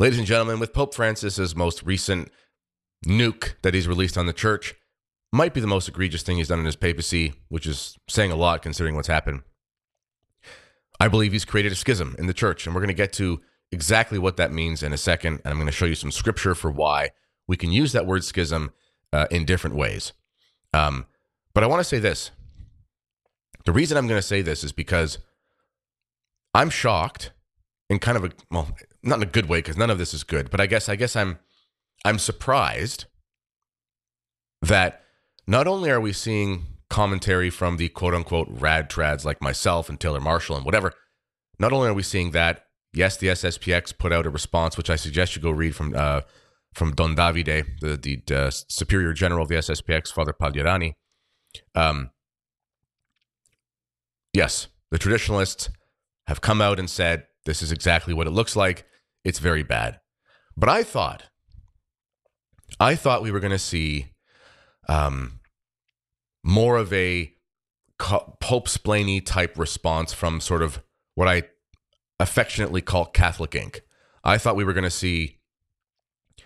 Ladies and gentlemen, with Pope Francis's most recent nuke that he's released on the church, might be the most egregious thing he's done in his papacy, which is saying a lot considering what's happened. I believe he's created a schism in the church, and we're going to get to exactly what that means in a second. And I'm going to show you some scripture for why we can use that word schism uh, in different ways. Um, but I want to say this. The reason I'm going to say this is because I'm shocked in kind of a well, not in a good way because none of this is good. But I guess I guess I'm I'm surprised that not only are we seeing commentary from the quote unquote rad trads like myself and Taylor Marshall and whatever, not only are we seeing that, yes, the SSPX put out a response, which I suggest you go read from uh, from Don Davide, the, the uh, Superior General of the SSPX, Father Pagliarani. Um, yes, the traditionalists have come out and said this is exactly what it looks like. It's very bad. But I thought, I thought we were going to see um, more of a Pope Splainy type response from sort of what I affectionately call Catholic Inc. I thought we were going to see,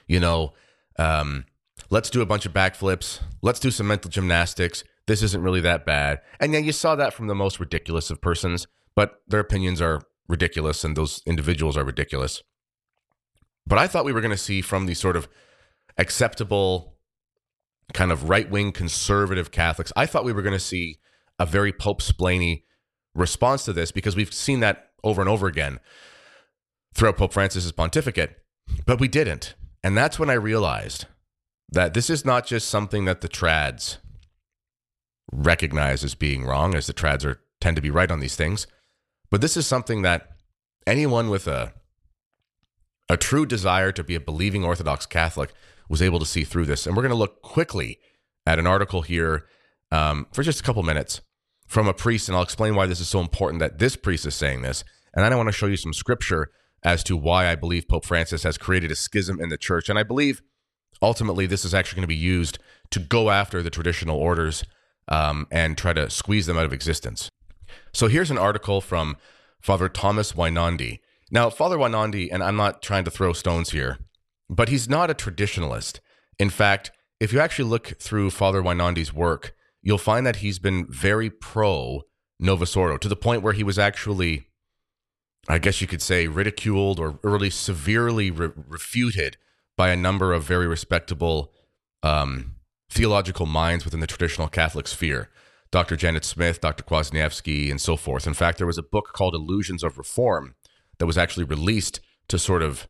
you know, um, let's do a bunch of backflips, let's do some mental gymnastics. This isn't really that bad. And yeah, you saw that from the most ridiculous of persons, but their opinions are ridiculous and those individuals are ridiculous. But I thought we were going to see from the sort of acceptable kind of right wing conservative Catholics, I thought we were going to see a very Pope splainy response to this because we've seen that over and over again throughout Pope Francis's pontificate, but we didn't. And that's when I realized that this is not just something that the trads recognize as being wrong, as the trads are tend to be right on these things, but this is something that anyone with a a true desire to be a believing Orthodox Catholic was able to see through this. And we're going to look quickly at an article here um, for just a couple minutes from a priest, and I'll explain why this is so important that this priest is saying this. And then I want to show you some scripture as to why I believe Pope Francis has created a schism in the church. And I believe ultimately this is actually going to be used to go after the traditional orders um, and try to squeeze them out of existence. So here's an article from Father Thomas Weinandy. Now, Father Weinandy, and I'm not trying to throw stones here, but he's not a traditionalist. In fact, if you actually look through Father Weinandy's work, you'll find that he's been very pro Novus Ordo to the point where he was actually, I guess you could say, ridiculed or really severely re- refuted by a number of very respectable um, theological minds within the traditional Catholic sphere. Dr. Janet Smith, Dr. Kwasniewski, and so forth. In fact, there was a book called Illusions of Reform that was actually released to sort of,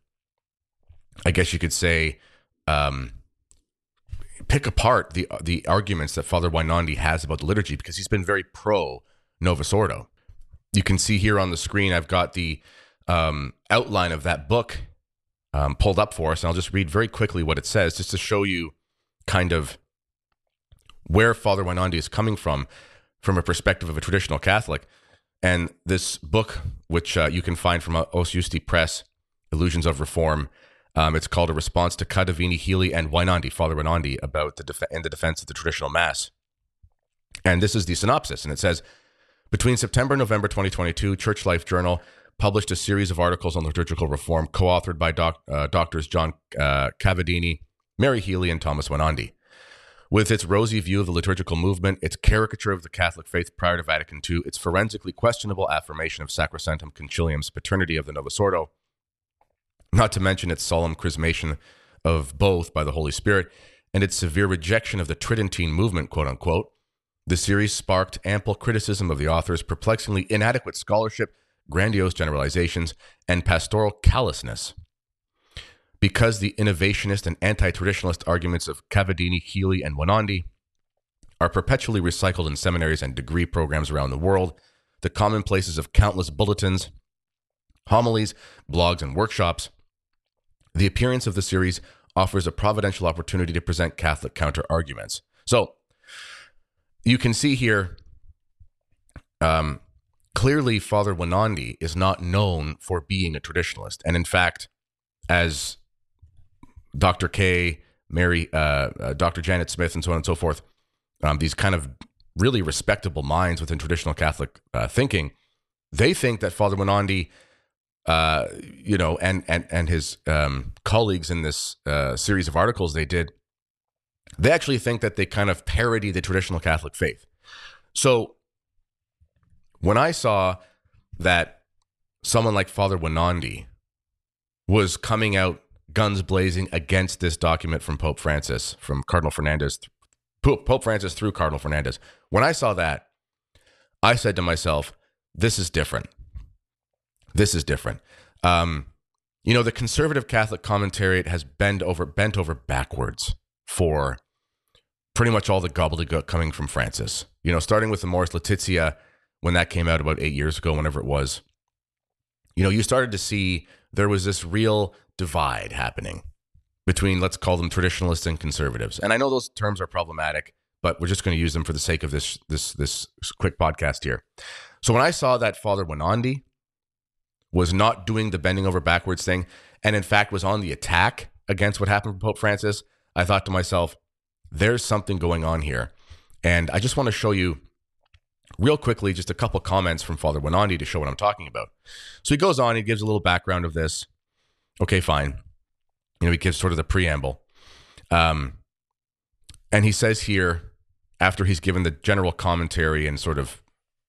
I guess you could say, um, pick apart the the arguments that Father Weinandy has about the liturgy because he's been very pro Novus Ordo. You can see here on the screen, I've got the um, outline of that book um, pulled up for us, and I'll just read very quickly what it says, just to show you kind of where Father Weinandy is coming from, from a perspective of a traditional Catholic. And this book, which uh, you can find from uh, Os Justi Press, Illusions of Reform, um, it's called A Response to Cadavini, Healy, and Weinandy, Father Weinandy, about the def- in the defense of the traditional Mass. And this is the synopsis, and it says, between September and November 2022, Church Life Journal published a series of articles on liturgical reform, co-authored by doc- uh, doctors John uh, Cavadini, Mary Healy, and Thomas Weinandy. With its rosy view of the liturgical movement, its caricature of the Catholic faith prior to Vatican II, its forensically questionable affirmation of Sacrosanctum Concilium's paternity of the Novus Ordo, not to mention its solemn chrismation of both by the Holy Spirit, and its severe rejection of the Tridentine movement, quote unquote, the series sparked ample criticism of the author's perplexingly inadequate scholarship, grandiose generalizations, and pastoral callousness because the innovationist and anti traditionalist arguments of Cavadini, Healy, and Weinandy are perpetually recycled in seminaries and degree programs around the world, the commonplaces of countless bulletins, homilies, blogs, and workshops, the appearance of the series offers a providential opportunity to present Catholic counter arguments. So you can see here um, clearly Father Weinandy is not known for being a traditionalist. And in fact, as Dr. K, Mary, uh, uh, Dr. Janet Smith, and so on and so forth. Um, these kind of really respectable minds within traditional Catholic uh, thinking, they think that Father Weinandy uh, you know, and and and his um, colleagues in this series of articles they did, they actually think that they kind of parody the traditional Catholic faith. So when I saw that someone like Father Weinandy was coming out guns blazing against this document from Pope Francis, from Cardinal Fernandez, Pope Francis through Cardinal Fernandez, when I saw that, I said to myself, this is different this is different. Um, you know, the conservative Catholic commentariat has bent over bent over backwards for pretty much all the gobbledygook coming from Francis. You know, starting with the Amoris Laetitia when that came out about eight years ago, whenever it was. You know, you started to see there was this real divide happening between let's call them traditionalists and conservatives. And I know those terms are problematic, but we're just going to use them for the sake of this this this quick podcast here. So when I saw that Father Weinandy was not doing the bending over backwards thing, and in fact was on the attack against what happened with Pope Francis, I thought to myself, there's something going on here. And I just want to show you real quickly just a couple comments from Father Weinandy to show what I'm talking about. So he goes on, he gives a little background of this. Okay, fine. You know, he gives sort of the preamble. Um, and he says here, after he's given the general commentary and sort of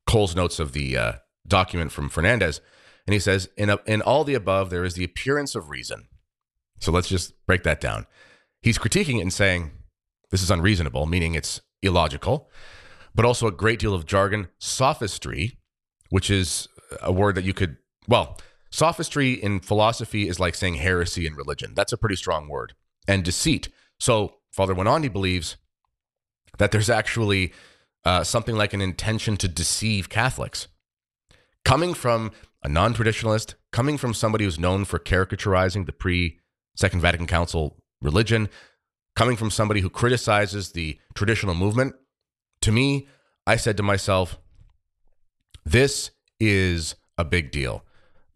Coles Notes of the uh, document from Fernandez, and he says, in, a, in all the above, there is the appearance of reason. So let's just break that down. He's critiquing it and saying, this is unreasonable, meaning it's illogical, but also a great deal of jargon, sophistry, which is a word that you could, well, sophistry in philosophy is like saying heresy in religion. That's a pretty strong word. And deceit. So Father Weinandy believes that there's actually uh, something like an intention to deceive Catholics. Coming from a non traditionalist, coming from somebody who's known for caricaturizing the pre Second Vatican Council religion, coming from somebody who criticizes the traditional movement, to me, I said to myself, this is a big deal.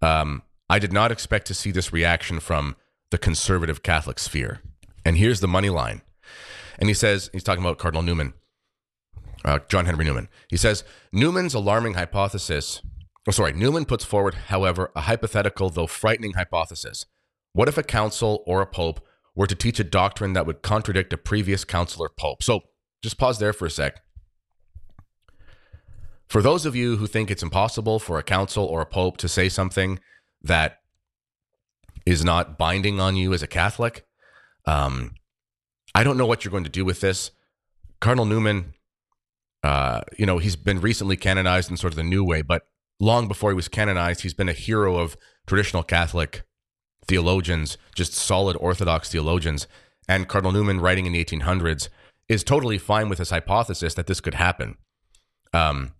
Um, I did not expect to see this reaction from the conservative Catholic sphere. And here's the money line. And he says, he's talking about Cardinal Newman, uh, John Henry Newman. He says, Newman's alarming hypothesis Oh, sorry. Newman puts forward, however, a hypothetical, though frightening hypothesis. What if a council or a pope were to teach a doctrine that would contradict a previous council or pope? So just pause there for a sec. For those of you who think it's impossible for a council or a pope to say something that is not binding on you as a Catholic, um, I don't know what you're going to do with this. Cardinal Newman, uh, you know, he's been recently canonized in sort of the new way, but long before he was canonized, he's been a hero of traditional Catholic theologians, just solid Orthodox theologians. And Cardinal Newman, writing in the 1800s, is totally fine with this hypothesis that this could happen. Um,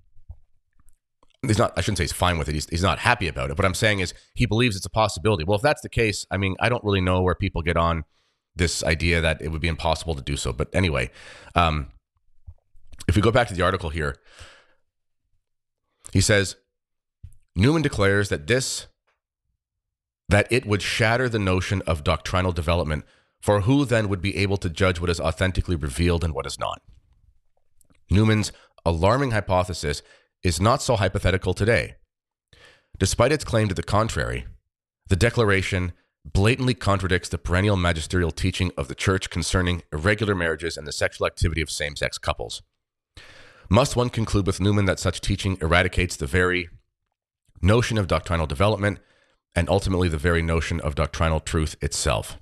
he's not, I shouldn't say he's fine with it. He's, he's not happy about it. What I'm saying is he believes it's a possibility. Well, if that's the case, I mean, I don't really know where people get on this idea that it would be impossible to do so. But anyway, um, if we go back to the article here, he says, Newman declares that this that it would shatter the notion of doctrinal development, for who then would be able to judge what is authentically revealed and what is not? Newman's alarming hypothesis is not so hypothetical today. Despite its claim to the contrary, the declaration blatantly contradicts the perennial magisterial teaching of the Church concerning irregular marriages and the sexual activity of same sex couples. Must one conclude with Newman that such teaching eradicates the very notion of doctrinal development, and ultimately the very notion of doctrinal truth itself.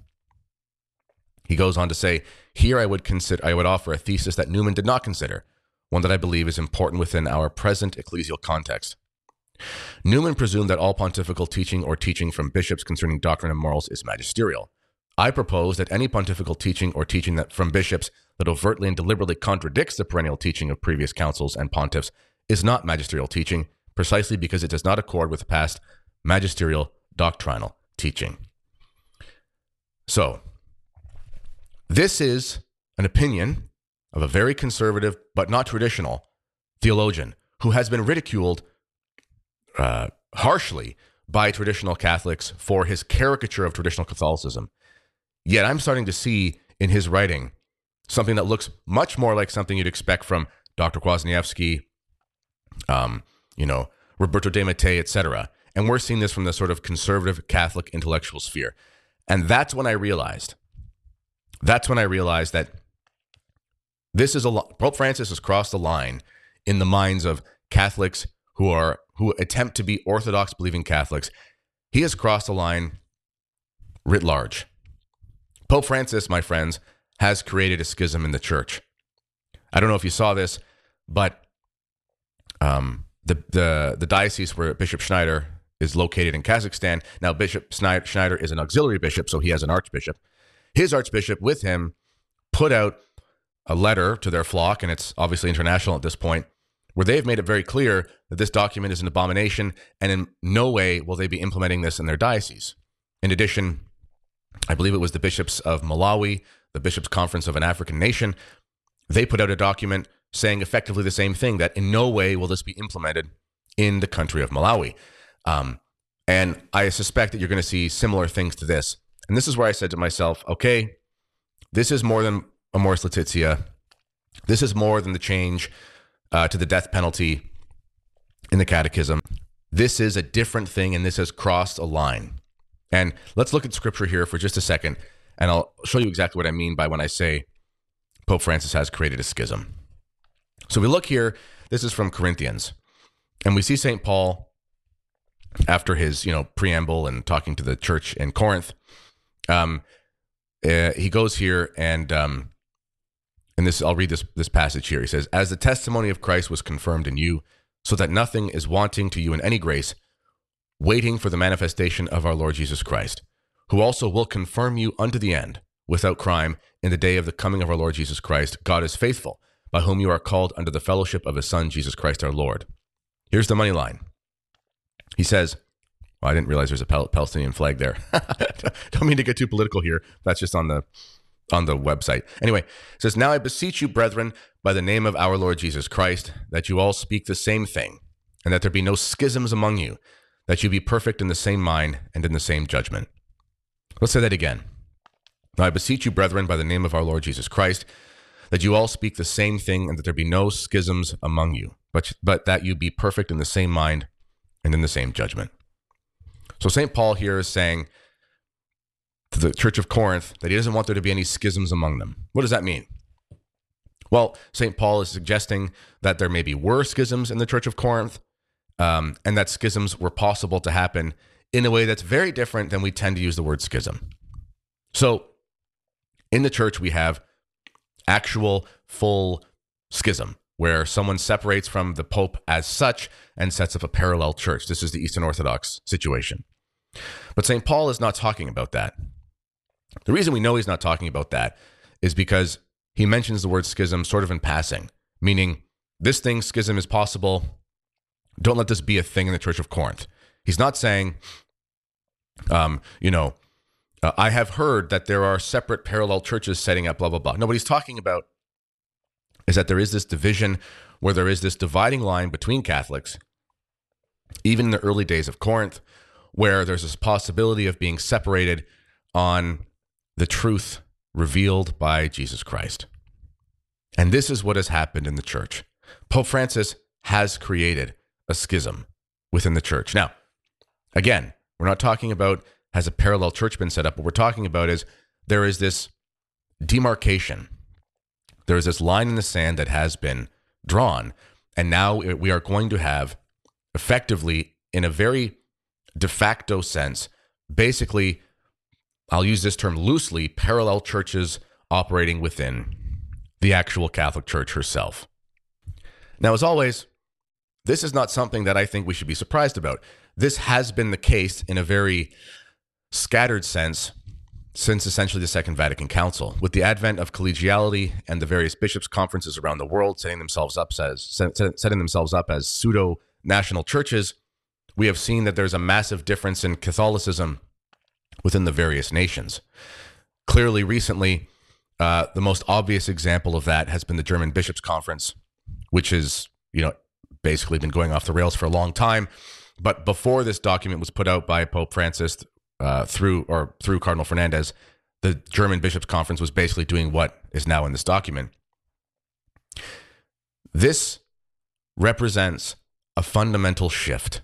He goes on to say, Here I would consider I would offer a thesis that Newman did not consider, one that I believe is important within our present ecclesial context. Newman presumed that all pontifical teaching or teaching from bishops concerning doctrine and morals is magisterial. I propose that any pontifical teaching or teaching that from bishops that overtly and deliberately contradicts the perennial teaching of previous councils and pontiffs is not magisterial teaching, precisely because it does not accord with past magisterial doctrinal teaching. So, this is an opinion of a very conservative but not traditional theologian who has been ridiculed uh, harshly by traditional Catholics for his caricature of traditional Catholicism. Yet I'm starting to see in his writing something that looks much more like something you'd expect from Dr. Kwasniewski, um, you know, Roberto de Mattei, etc. And we're seeing this from the sort of conservative Catholic intellectual sphere. And that's when I realized, that's when I realized that this is a Pope Francis has crossed the line in the minds of Catholics who are who attempt to be Orthodox believing Catholics. He has crossed the line writ large. Pope Francis, my friends, has created a schism in the church. I don't know if you saw this, but um, the, the, the diocese where Bishop Schneider is located in Kazakhstan. Now, Bishop Schneider is an auxiliary bishop, so he has an archbishop. His archbishop with him put out a letter to their flock, and it's obviously international at this point, where they've made it very clear that this document is an abomination, and in no way will they be implementing this in their diocese. In addition, I believe it was the bishops of Malawi, the Bishops' Conference of an African Nation, they put out a document saying effectively the same thing that in no way will this be implemented in the country of Malawi. Um, and I suspect that you're going to see similar things to this. And this is where I said to myself, okay, this is more than Amoris Laetitia. This is more than the change uh, to the death penalty in the catechism. This is a different thing, and this has crossed a line. And let's look at scripture here for just a second, and I'll show you exactly what I mean by when I say Pope Francis has created a schism. So we look here, this is from Corinthians, and we see St. Paul after his, you know, preamble and talking to the church in Corinth. Um, uh, he goes here and um, and this I'll read this this passage here. He says, "As the testimony of Christ was confirmed in you, so that nothing is wanting to you in any grace, waiting for the manifestation of our Lord Jesus Christ, who also will confirm you unto the end, without crime, in the day of the coming of our Lord Jesus Christ. God is faithful, by whom you are called under the fellowship of his Son, Jesus Christ our Lord. Here's the money line. He says, well, I didn't realize there's a Palestinian flag there. Don't mean to get too political here. That's just on the on the website. Anyway, says, Now I beseech you, brethren, by the name of our Lord Jesus Christ, that you all speak the same thing, and that there be no schisms among you, that you be perfect in the same mind and in the same judgment. Let's say that again. Now I beseech you, brethren, by the name of our Lord Jesus Christ, that you all speak the same thing, and that there be no schisms among you, but, but that you be perfect in the same mind and in the same judgment. So St. Paul here is saying, to the church of Corinth that he doesn't want there to be any schisms among them. What does that mean? Well, St. Paul is suggesting that there maybe were schisms in the church of Corinth um, and that schisms were possible to happen in a way that's very different than we tend to use the word schism. So in the church, we have actual full schism where someone separates from the Pope as such and sets up a parallel church. This is the Eastern Orthodox situation. But St. Paul is not talking about that. The reason we know he's not talking about that is because he mentions the word schism sort of in passing, meaning this thing, schism, is possible. Don't let this be a thing in the Church of Corinth. He's not saying, um, you know, uh, I have heard that there are separate parallel churches setting up, blah, blah, blah. No, what he's talking about is that there is this division where there is this dividing line between Catholics, even in the early days of Corinth, where there's this possibility of being separated on the truth revealed by Jesus Christ. And this is what has happened in the church. Pope Francis has created a schism within the church. Now, again, we're not talking about has a parallel church been set up. What we're talking about is there is this demarcation. There is this line in the sand that has been drawn. And now we are going to have effectively, in a very de facto sense, basically I'll use this term loosely, parallel churches operating within the actual Catholic Church herself. Now, as always, this is not something that I think we should be surprised about. This has been the case in a very scattered sense since essentially the Second Vatican Council. With the advent of collegiality and the various bishops' conferences around the world setting themselves up as setting themselves up as pseudo national churches, we have seen that there's a massive difference in Catholicism within the various nations. Clearly, recently, uh, the most obvious example of that has been the German Bishops' Conference, which has, you know, basically been going off the rails for a long time. But before this document was put out by Pope Francis uh, through or through Cardinal Fernandez, the German Bishops' Conference was basically doing what is now in this document. This represents a fundamental shift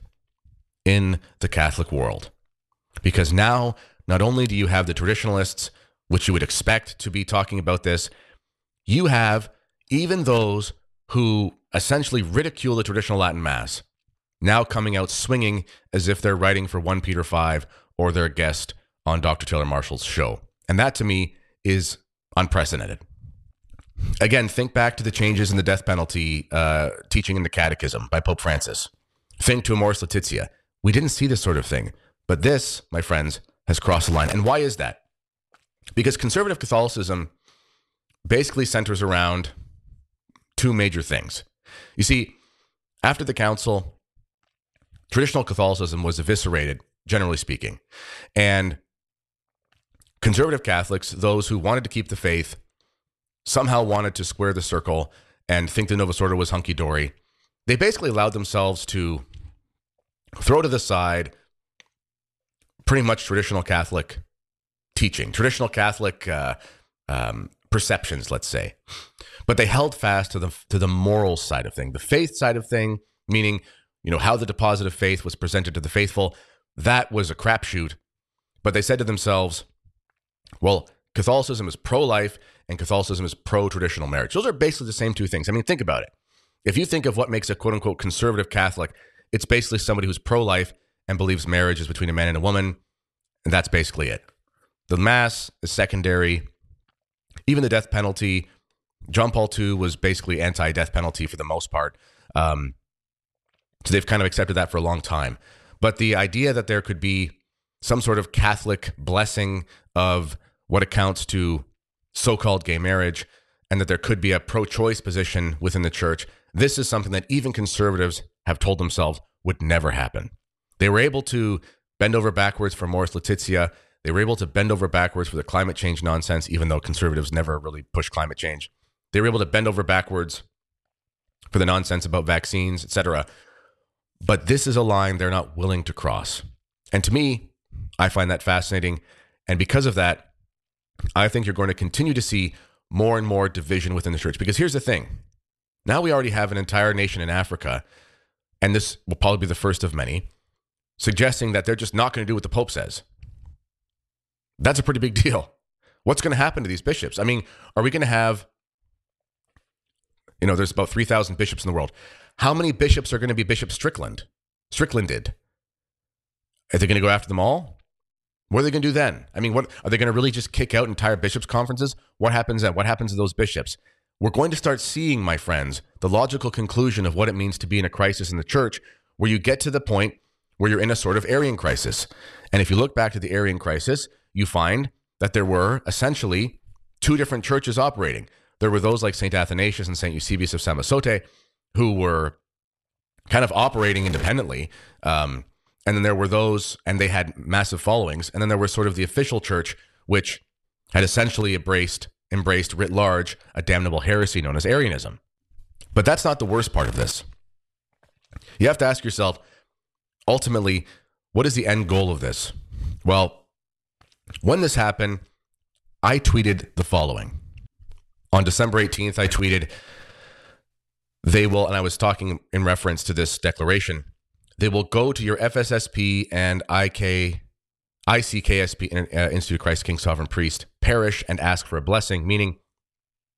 in the Catholic world. Because now, not only do you have the traditionalists, which you would expect to be talking about this, you have even those who essentially ridicule the traditional Latin Mass now coming out swinging as if they're writing for 1 Peter 5 or they're a guest on Dr. Taylor Marshall's show. And that to me is unprecedented. Again, think back to the changes in the death penalty uh, teaching in the Catechism by Pope Francis. Think to Amoris Laetitia. We didn't see this sort of thing. But this, my friends, has crossed the line. And why is that? Because conservative Catholicism basically centers around two major things. You see, after the council, traditional Catholicism was eviscerated, generally speaking. And conservative Catholics, those who wanted to keep the faith, somehow wanted to square the circle and think the Novus Ordo was hunky dory. They basically allowed themselves to throw to the side pretty much traditional Catholic teaching, traditional Catholic uh, um, perceptions, let's say. But they held fast to the to the moral side of thing, the faith side of thing, meaning you know how the deposit of faith was presented to the faithful. That was a crapshoot. But they said to themselves, well, Catholicism is pro life and Catholicism is pro traditional marriage. Those are basically the same two things. I mean, think about it. If you think of what makes a quote unquote conservative Catholic, it's basically somebody who's pro life and believes marriage is between a man and a woman. And that's basically it. The Mass is secondary. Even the death penalty, John Paul II was basically anti death penalty for the most part. Um, so they've kind of accepted that for a long time. But the idea that there could be some sort of Catholic blessing of what accounts to so called gay marriage and that there could be a pro choice position within the church, this is something that even conservatives have told themselves would never happen. They were able to bend over backwards for Amoris Laetitia. They were able to bend over backwards for the climate change nonsense, even though conservatives never really push climate change. They were able to bend over backwards for the nonsense about vaccines, etc. But this is a line they're not willing to cross. And to me, I find that fascinating. And because of that, I think you're going to continue to see more and more division within the church. Because here's the thing now we already have an entire nation in Africa, and this will probably be the first of many, suggesting that they're just not going to do what the Pope says. That's a pretty big deal. What's going to happen to these bishops? I mean, are we going to have, you know, there's about 3,000 bishops in the world. How many bishops are going to be Bishop Strickland? Strickland did. Are they going to go after them all? What are they going to do then? I mean, what are they going to really just kick out entire bishops' conferences? What happens then? What happens to those bishops? We're going to start seeing, my friends, the logical conclusion of what it means to be in a crisis in the church, where you get to the point where you're in a sort of Arian crisis. And if you look back to the Arian crisis, you find that there were essentially two different churches operating. There were those like St. Athanasius and St. Eusebius of Samosata who were kind of operating independently. Um, and then there were those, and they had massive followings. And then there was sort of the official church, which had essentially embraced, embraced writ large a damnable heresy known as Arianism. But that's not the worst part of this. You have to ask yourself, ultimately, what is the end goal of this? Well, when this happened, I tweeted the following. On December 18th, I tweeted, they will, and I was talking in reference to this declaration, they will go to your FSSP and IK, ICKSP, uh, Institute of Christ King Sovereign Priest parish and ask for a blessing, meaning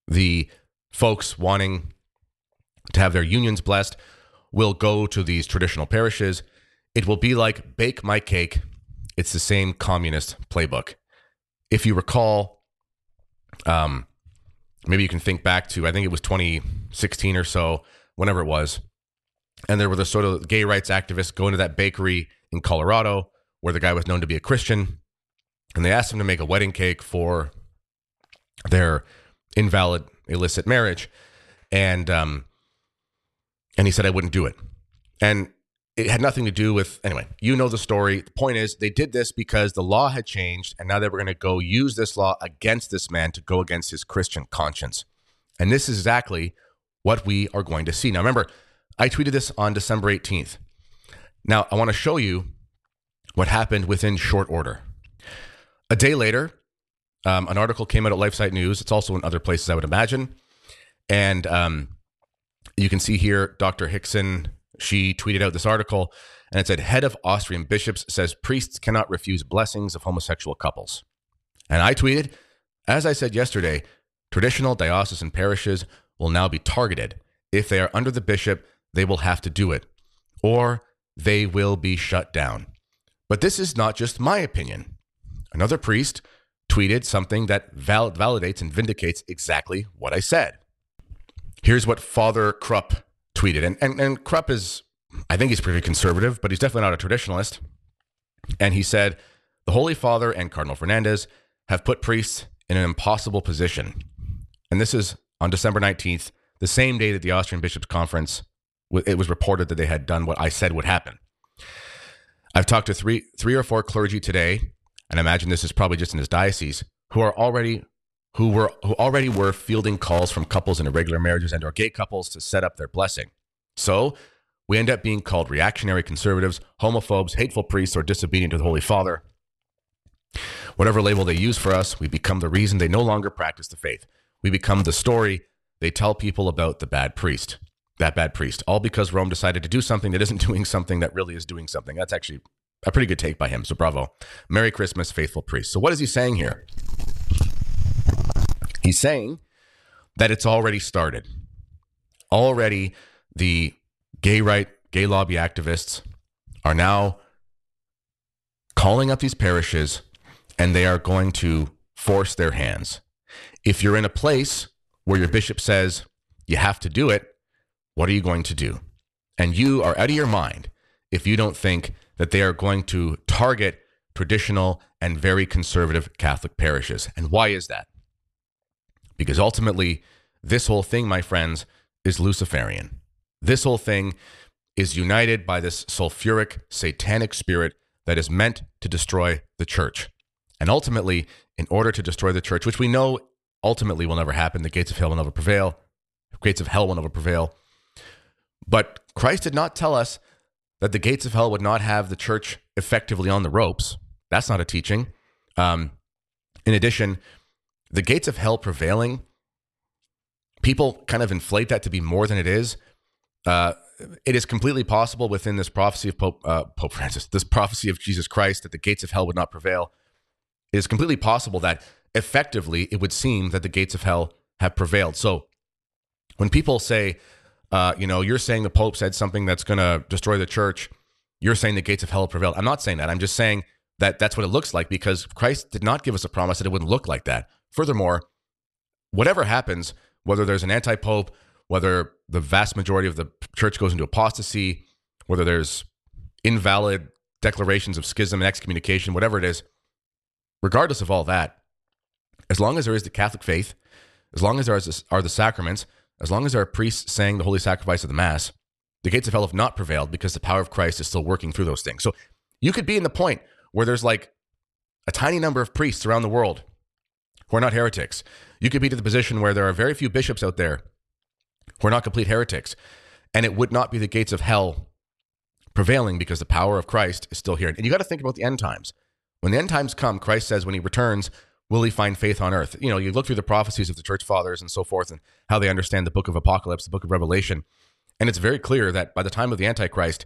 the folks wanting to have their unions blessed will go to these traditional parishes. It will be like bake my cake. It's the same communist playbook. If you recall, um, maybe you can think back to, I think it was 2016 or so, whenever it was. And there were the sort of gay rights activists going to that bakery in Colorado where the guy was known to be a Christian. And they asked him to make a wedding cake for their invalid illicit marriage. And, um, and he said, I wouldn't do it. And it had nothing to do with anyway you know the story. The point is they did this because the law had changed and now they were going to go use this law against this man to go against his christian conscience. And this is exactly what we are going to see. Now remember i tweeted this on december 18th now i want to show you what happened within short order. A day later um, an article came out at lifesite news. It's also in other places i would imagine. And um, you can see here dr hickson she tweeted out this article and it said, Head of Austrian bishops says priests cannot refuse blessings of homosexual couples. And I tweeted, As I said yesterday, traditional diocesan parishes will now be targeted. If they are under the bishop, they will have to do it, or they will be shut down. But this is not just my opinion. Another priest tweeted something that val- validates and vindicates exactly what I said. Here's what Father Krupp tweeted. And, and, and Krupp is, I think he's pretty conservative, but he's definitely not a traditionalist. And he said, The Holy Father and Cardinal Fernandez have put priests in an impossible position. And this is on December 19th, the same day that the Austrian Bishops' Conference, it was reported that they had done what I said would happen. I've talked to three, three or four clergy today, and I imagine this is probably just in his diocese, who are already who were who already were fielding calls from couples in irregular marriages and or gay couples to set up their blessing. So we end up being called reactionary conservatives, homophobes, hateful priests, or disobedient to the Holy Father. Whatever label they use for us, we become the reason they no longer practice the faith. We become the story they tell people about the bad priest, that bad priest, all because Rome decided to do something that isn't doing something that really is doing something. That's actually a pretty good take by him. So bravo. Merry Christmas, faithful priest. So what is he saying here? He's saying that it's already started. Already the gay right, gay lobby activists are now calling up these parishes and they are going to force their hands. If you're in a place where your bishop says you have to do it, what are you going to do? And you are out of your mind if you don't think that they are going to target traditional and very conservative Catholic parishes. And why is that? Because ultimately, this whole thing, my friends, is Luciferian. This whole thing is united by this sulfuric, satanic spirit that is meant to destroy the church. And ultimately, in order to destroy the church, which we know ultimately will never happen, the gates of hell will never prevail, the gates of hell will never prevail. But Christ did not tell us that the gates of hell would not have the church effectively on the ropes. That's not a teaching. Um, in addition, the gates of hell prevailing, people kind of inflate that to be more than it is. Uh, it is completely possible within this prophecy of Pope, uh, Pope Francis, this prophecy of Jesus Christ, that the gates of hell would not prevail. It is completely possible that effectively it would seem that the gates of hell have prevailed. So when people say, uh, you know, you're saying the Pope said something that's going to destroy the church. You're saying the gates of hell prevailed. I'm not saying that. I'm just saying that that's what it looks like because Christ did not give us a promise that it wouldn't look like that. Furthermore, whatever happens, whether there's an anti pope, whether the vast majority of the church goes into apostasy, whether there's invalid declarations of schism and excommunication, whatever it is, regardless of all that, as long as there is the Catholic faith, as long as there are the sacraments, as long as there are priests saying the holy sacrifice of the Mass, the gates of hell have not prevailed because the power of Christ is still working through those things. So you could be in the point where there's like a tiny number of priests around the world who are not heretics. You could be to the position where there are very few bishops out there who are not complete heretics. And it would not be the gates of hell prevailing because the power of Christ is still here. And you got to think about the end times. When the end times come, Christ says when he returns, will he find faith on earth? You know, you look through the prophecies of the church fathers and so forth and how they understand the book of Apocalypse, the book of Revelation. And it's very clear that by the time of the Antichrist,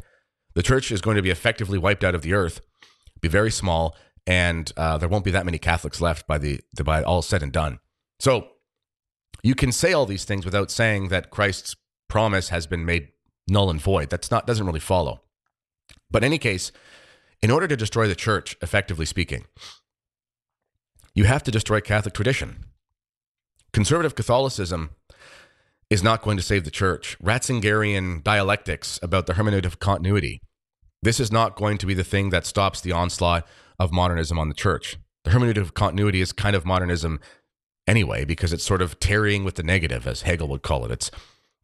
the church is going to be effectively wiped out of the earth, be very small, and uh, there won't be that many Catholics left by the, the by all said and done. So you can say all these things without saying that Christ's promise has been made null and void. That's not doesn't really follow. But in any case, in order to destroy the church, effectively speaking, you have to destroy Catholic tradition. Conservative Catholicism is not going to save the church. Ratzingerian dialectics about the hermeneutic of continuity. This is not going to be the thing that stops the onslaught of modernism on the church. The hermeneutic of continuity is kind of modernism anyway because it's sort of tarrying with the negative, as Hegel would call it. It's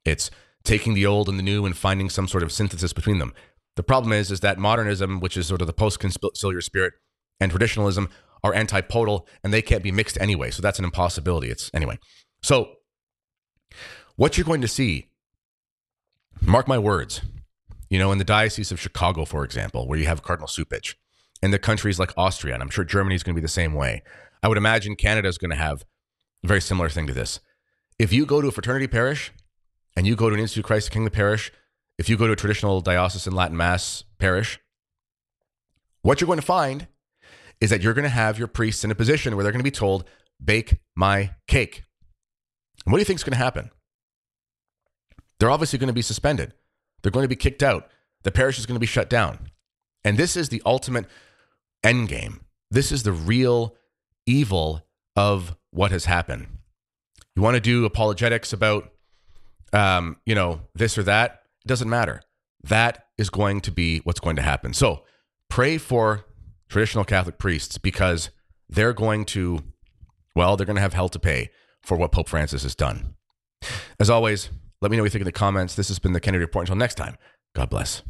it's taking the old and the new and finding some sort of synthesis between them. The problem is, is that modernism, which is sort of the post-conciliar spirit, and traditionalism are antipodal and they can't be mixed anyway. So that's an impossibility. It's anyway. So what you're going to see, mark my words, you know, in the Diocese of Chicago, for example, where you have Cardinal Cupich, in the countries like Austria, and I'm sure Germany is going to be the same way. I would imagine Canada is going to have a very similar thing to this. If you go to a fraternity parish and you go to an Institute of Christ the King the parish if you go to a traditional diocesan Latin Mass parish, what you're going to find is that you're going to have your priests in a position where they're going to be told, bake my cake. And what do you think is going to happen? They're obviously going to be suspended. They're going to be kicked out. The parish is going to be shut down. And this is the ultimate end game. This is the real evil of what has happened. You want to do apologetics about, um, you know, this or that? It doesn't matter. That is going to be what's going to happen. So pray for traditional Catholic priests because they're going to, well, they're going to have hell to pay for what Pope Francis has done. As always, let me know what you think in the comments. This has been the Kennedy Report. Until next time, God bless.